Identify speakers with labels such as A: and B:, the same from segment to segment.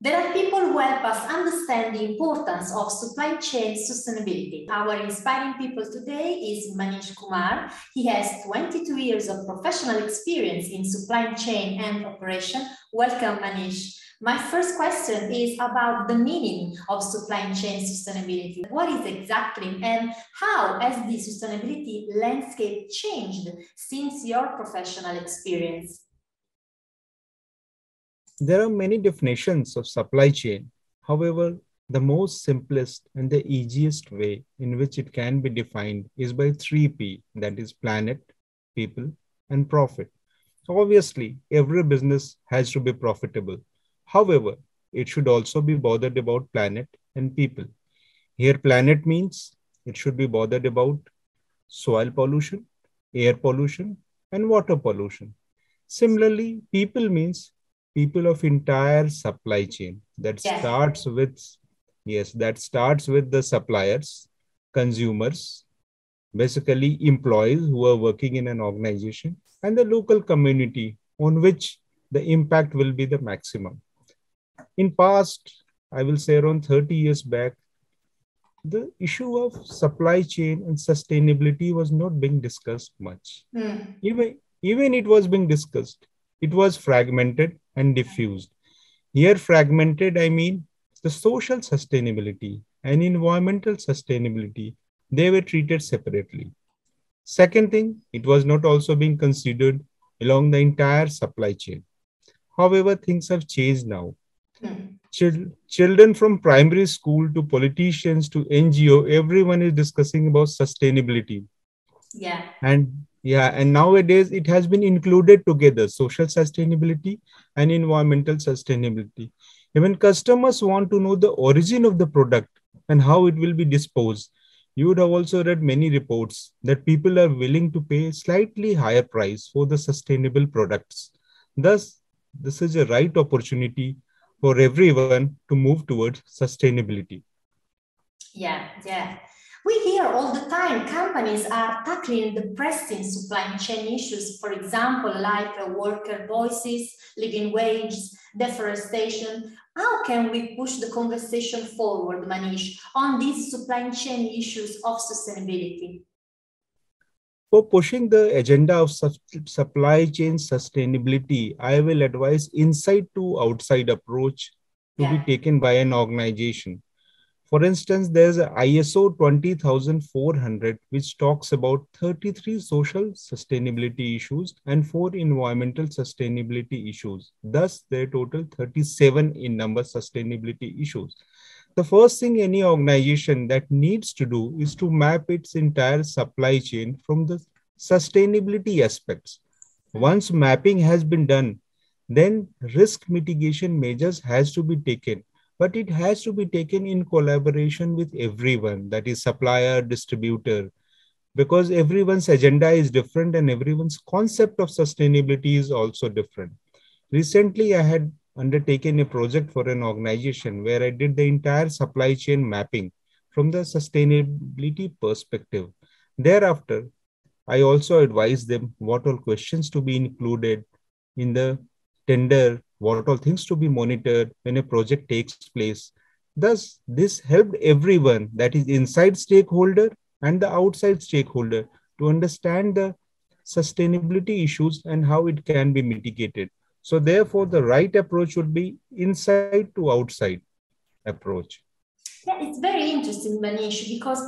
A: There are people who help us understand the importance of supply chain sustainability. Our inspiring people today is Manish Kumar. He has 22 years of professional experience in supply chain and operation. Welcome, Manish. My first question is about the meaning of supply chain sustainability. What is exactly and how has the sustainability landscape changed since your professional experience?
B: There are many definitions of supply chain. However, the most simplest and the easiest way in which it can be defined is by 3P that is, planet, people, and profit. Obviously, every business has to be profitable. However, it should also be bothered about planet and people. Here, planet means it should be bothered about soil pollution, air pollution, and water pollution. Similarly, people means people of entire supply chain that yes. starts with yes that starts with the suppliers consumers basically employees who are working in an organization and the local community on which the impact will be the maximum in past i will say around 30 years back the issue of supply chain and sustainability was not being discussed much mm. even even it was being discussed it was fragmented and diffused. Here, fragmented, I mean the social sustainability and environmental sustainability, they were treated separately. Second thing, it was not also being considered along the entire supply chain. However, things have changed now. Hmm. Chil- children from primary school to politicians to NGO, everyone is discussing about sustainability.
A: Yeah.
B: And yeah and nowadays it has been included together social sustainability and environmental sustainability. Even customers want to know the origin of the product and how it will be disposed. You would have also read many reports that people are willing to pay slightly higher price for the sustainable products. Thus this is a right opportunity for everyone to move towards sustainability.
A: Yeah yeah we hear all the time companies are tackling the pressing supply chain issues, for example, like uh, worker voices, living wages, deforestation. How can we push the conversation forward, Manish, on these supply chain issues of sustainability?
B: For pushing the agenda of supply chain sustainability, I will advise inside to outside approach to yeah. be taken by an organization for instance, there's ISO 20400, which talks about 33 social sustainability issues and four environmental sustainability issues. Thus, there are total 37 in number sustainability issues. The first thing any organization that needs to do is to map its entire supply chain from the sustainability aspects. Once mapping has been done, then risk mitigation measures has to be taken but it has to be taken in collaboration with everyone that is supplier distributor because everyone's agenda is different and everyone's concept of sustainability is also different. Recently i had undertaken a project for an organization where i did the entire supply chain mapping from the sustainability perspective. Thereafter i also advised them what all questions to be included in the tender what all things to be monitored when a project takes place. Thus, this helped everyone, that is inside stakeholder and the outside stakeholder, to understand the sustainability issues and how it can be mitigated. So therefore, the right approach would be inside to outside approach.
A: Yeah, it's very interesting, Manish, because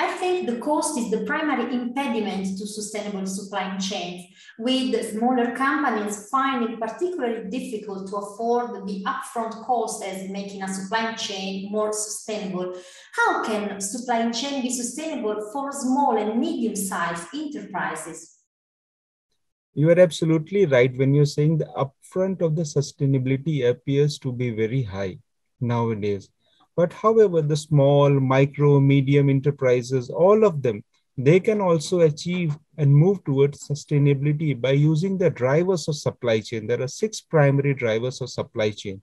A: I think the cost is the primary impediment to sustainable supply chains, with smaller companies finding particularly difficult to afford the upfront cost as making a supply chain more sustainable. How can supply chain be sustainable for small and medium-sized enterprises?
B: You are absolutely right when you're saying the upfront of the sustainability appears to be very high nowadays but however, the small, micro, medium enterprises, all of them, they can also achieve and move towards sustainability by using the drivers of supply chain. There are six primary drivers of supply chain.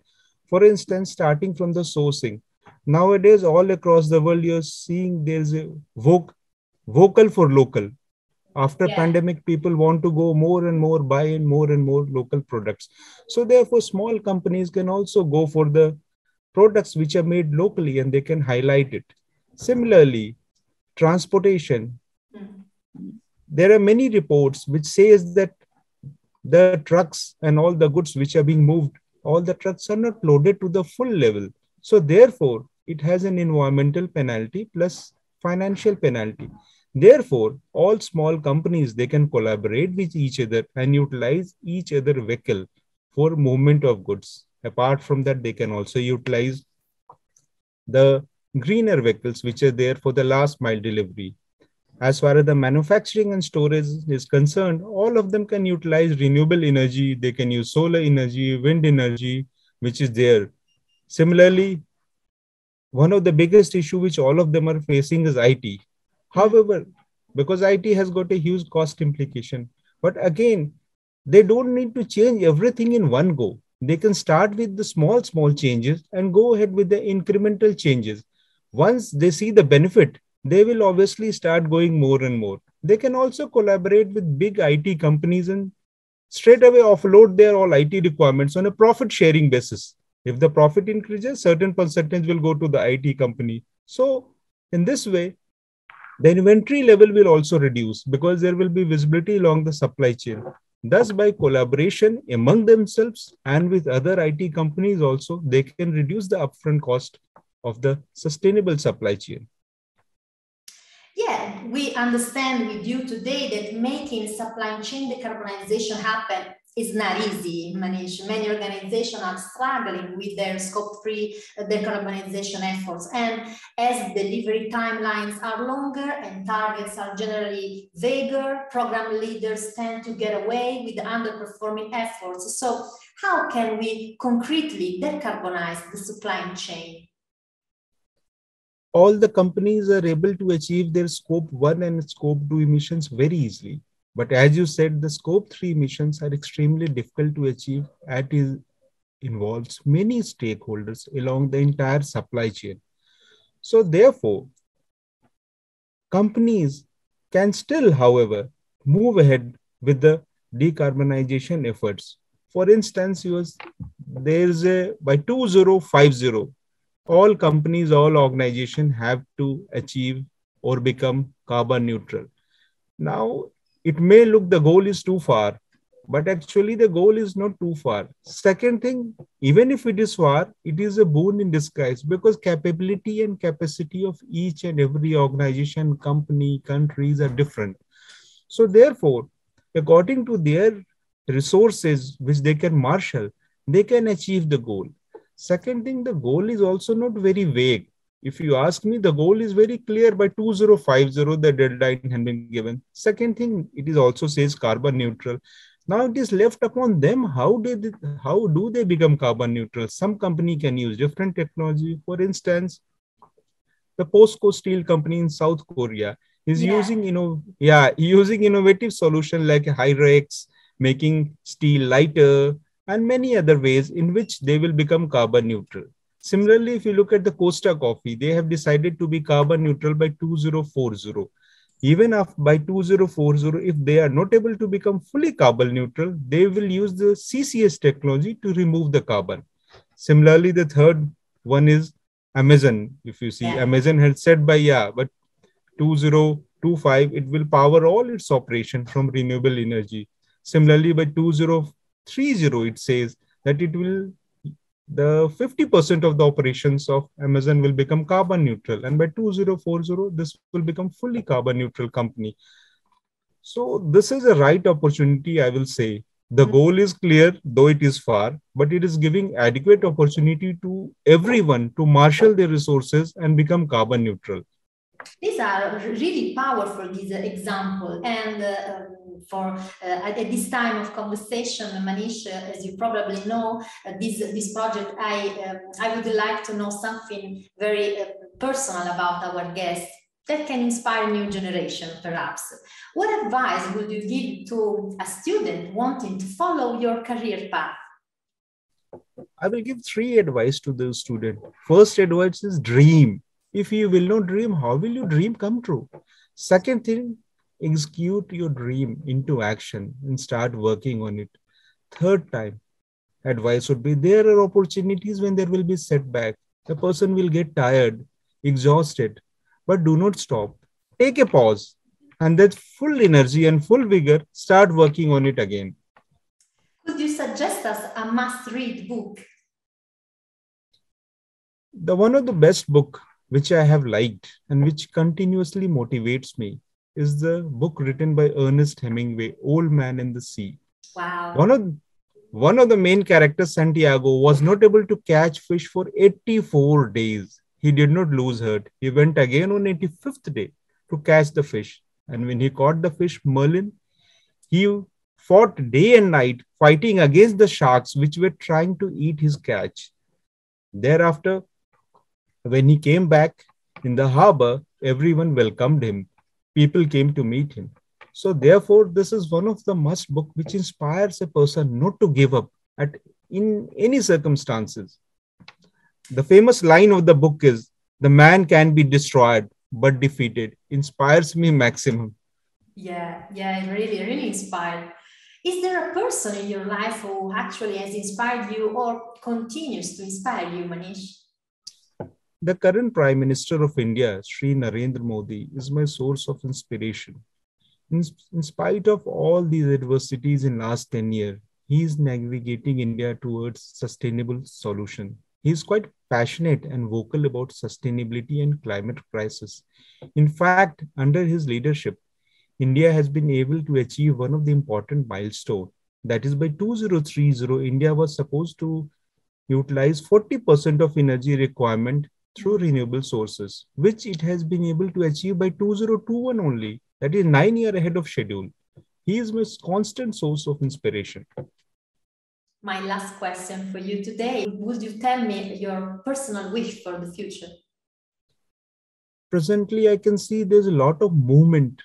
B: For instance, starting from the sourcing. Nowadays, all across the world, you're seeing there's a voc- vocal for local. After yeah. pandemic, people want to go more and more, buy in more and more local products. So therefore, small companies can also go for the products which are made locally and they can highlight it. Similarly, transportation. Mm. There are many reports which says that the trucks and all the goods which are being moved, all the trucks are not loaded to the full level. So therefore, it has an environmental penalty plus financial penalty. Therefore, all small companies, they can collaborate with each other and utilize each other vehicle for movement of goods. Apart from that, they can also utilize the greener vehicles which are there for the last mile delivery. As far as the manufacturing and storage is concerned, all of them can utilize renewable energy. They can use solar energy, wind energy, which is there. Similarly, one of the biggest issue which all of them are facing is IT. However, because IT has got a huge cost implication, but again, they don't need to change everything in one go. They can start with the small, small changes and go ahead with the incremental changes. Once they see the benefit, they will obviously start going more and more. They can also collaborate with big IT companies and straight away offload their all IT requirements on a profit sharing basis. If the profit increases, certain percentage will go to the IT company. So, in this way, the inventory level will also reduce because there will be visibility along the supply chain. Thus, by collaboration among themselves and with other IT companies also, they can reduce the upfront cost of the sustainable supply chain.
A: Yeah, we understand with you today that making supply chain decarbonization happen is not easy. Many, many organizations are struggling with their scope three uh, decarbonization efforts. And as delivery timelines are longer and targets are generally vaguer, program leaders tend to get away with underperforming efforts. So how can we concretely decarbonize the supply chain?
B: All the companies are able to achieve their scope one and scope two emissions very easily but as you said, the scope three missions are extremely difficult to achieve it involves many stakeholders along the entire supply chain. So therefore, companies can still, however, move ahead with the decarbonization efforts. For instance, was, there's a by 2050, all companies, all organizations have to achieve or become carbon neutral. Now, it may look the goal is too far but actually the goal is not too far. Second thing even if it is far it is a boon in disguise because capability and capacity of each and every organization company countries are different. So therefore according to their resources which they can marshal they can achieve the goal. Second thing the goal is also not very vague if you ask me, the goal is very clear by 2050, the deadline has been given. Second thing, it is also says carbon neutral. Now it is left upon them. How did how do they become carbon neutral? Some company can use different technology. For instance, the POSCO Steel Company in South Korea is yeah. using you know yeah using innovative solution like Hyrex, making steel lighter, and many other ways in which they will become carbon neutral. Similarly, if you look at the Costa Coffee, they have decided to be carbon neutral by 2040. Even if by 2040, if they are not able to become fully carbon neutral, they will use the CCS technology to remove the carbon. Similarly, the third one is Amazon. If you see, yeah. Amazon had said by yeah, but 2025, it will power all its operation from renewable energy. Similarly, by 2030, it says that it will the 50% of the operations of Amazon will become carbon neutral. And by 2040, this will become fully carbon neutral company. So this is a right opportunity, I will say. The hmm. goal is clear, though it is far, but it is giving adequate opportunity to everyone to marshal their resources and become carbon neutral.
A: These are really powerful, these example. And uh, for uh, at, this time of conversation, Manish, uh, as you probably know, uh, this this project, I um, I would like to know something very personal about our guests that can inspire new generation, perhaps. What advice would you give to a student wanting to follow your career path?
B: I will give three advice to the student. First advice is dream. If you will not dream, how will your dream come true? Second thing, execute your dream into action and start working on it. Third time, advice would be there are opportunities when there will be setback. The person will get tired, exhausted, but do not stop. Take a pause and with full energy and full vigor, start working on it again.
A: Could you suggest us a must read book?
B: The one of the best book which I have liked and which continuously motivates me is the book written by Ernest Hemingway, Old Man in the Sea.
A: Wow.
B: One of one of the main characters, Santiago, was not able to catch fish for 84 days. He did not lose heart. He went again on 85th day to catch the fish. And when he caught the fish, marlin, he fought day and night fighting against the sharks which were trying to eat his catch. Thereafter, when he came back in the harbor, everyone welcomed him. People came to meet him. So, therefore, this is one of the must book which inspires a person not to give up at in any circumstances. The famous line of the book is The man can be destroyed, but defeated. Inspires me maximum.
A: Yeah, yeah, really, really inspired. Is there a person in your life who actually has inspired you or continues to inspire you, Manish?
B: The current Prime Minister of India, Sri Narendra Modi, is my source of inspiration. In, in spite of all these adversities in last 10 years, he is navigating India towards sustainable solution. He is quite passionate and vocal about sustainability and climate crisis. In fact, under his leadership, India has been able to achieve one of the important milestones. That is, by 2030, India was supposed to utilize 40% of energy requirement through renewable sources, which it has been able to achieve by 2021 only. That is nine years ahead of schedule. He is my constant source of inspiration.
A: My last question for you today Would you tell me your personal wish for the future?
B: Presently, I can see there's a lot of movement.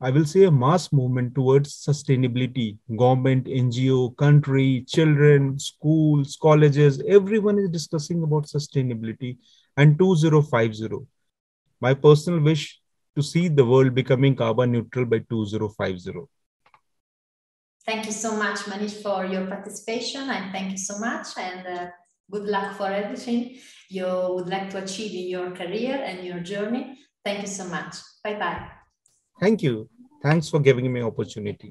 B: I will say a mass movement towards sustainability. Government, NGO, country, children, schools, colleges, everyone is discussing about sustainability and 2050. My personal wish to see the world becoming carbon neutral by 2050.
A: Thank you so much, Manish, for your participation. And thank you so much. And uh, good luck for everything you would like to achieve in your career and your journey. Thank you so much. Bye bye.
B: Thank you. Thanks for giving me opportunity.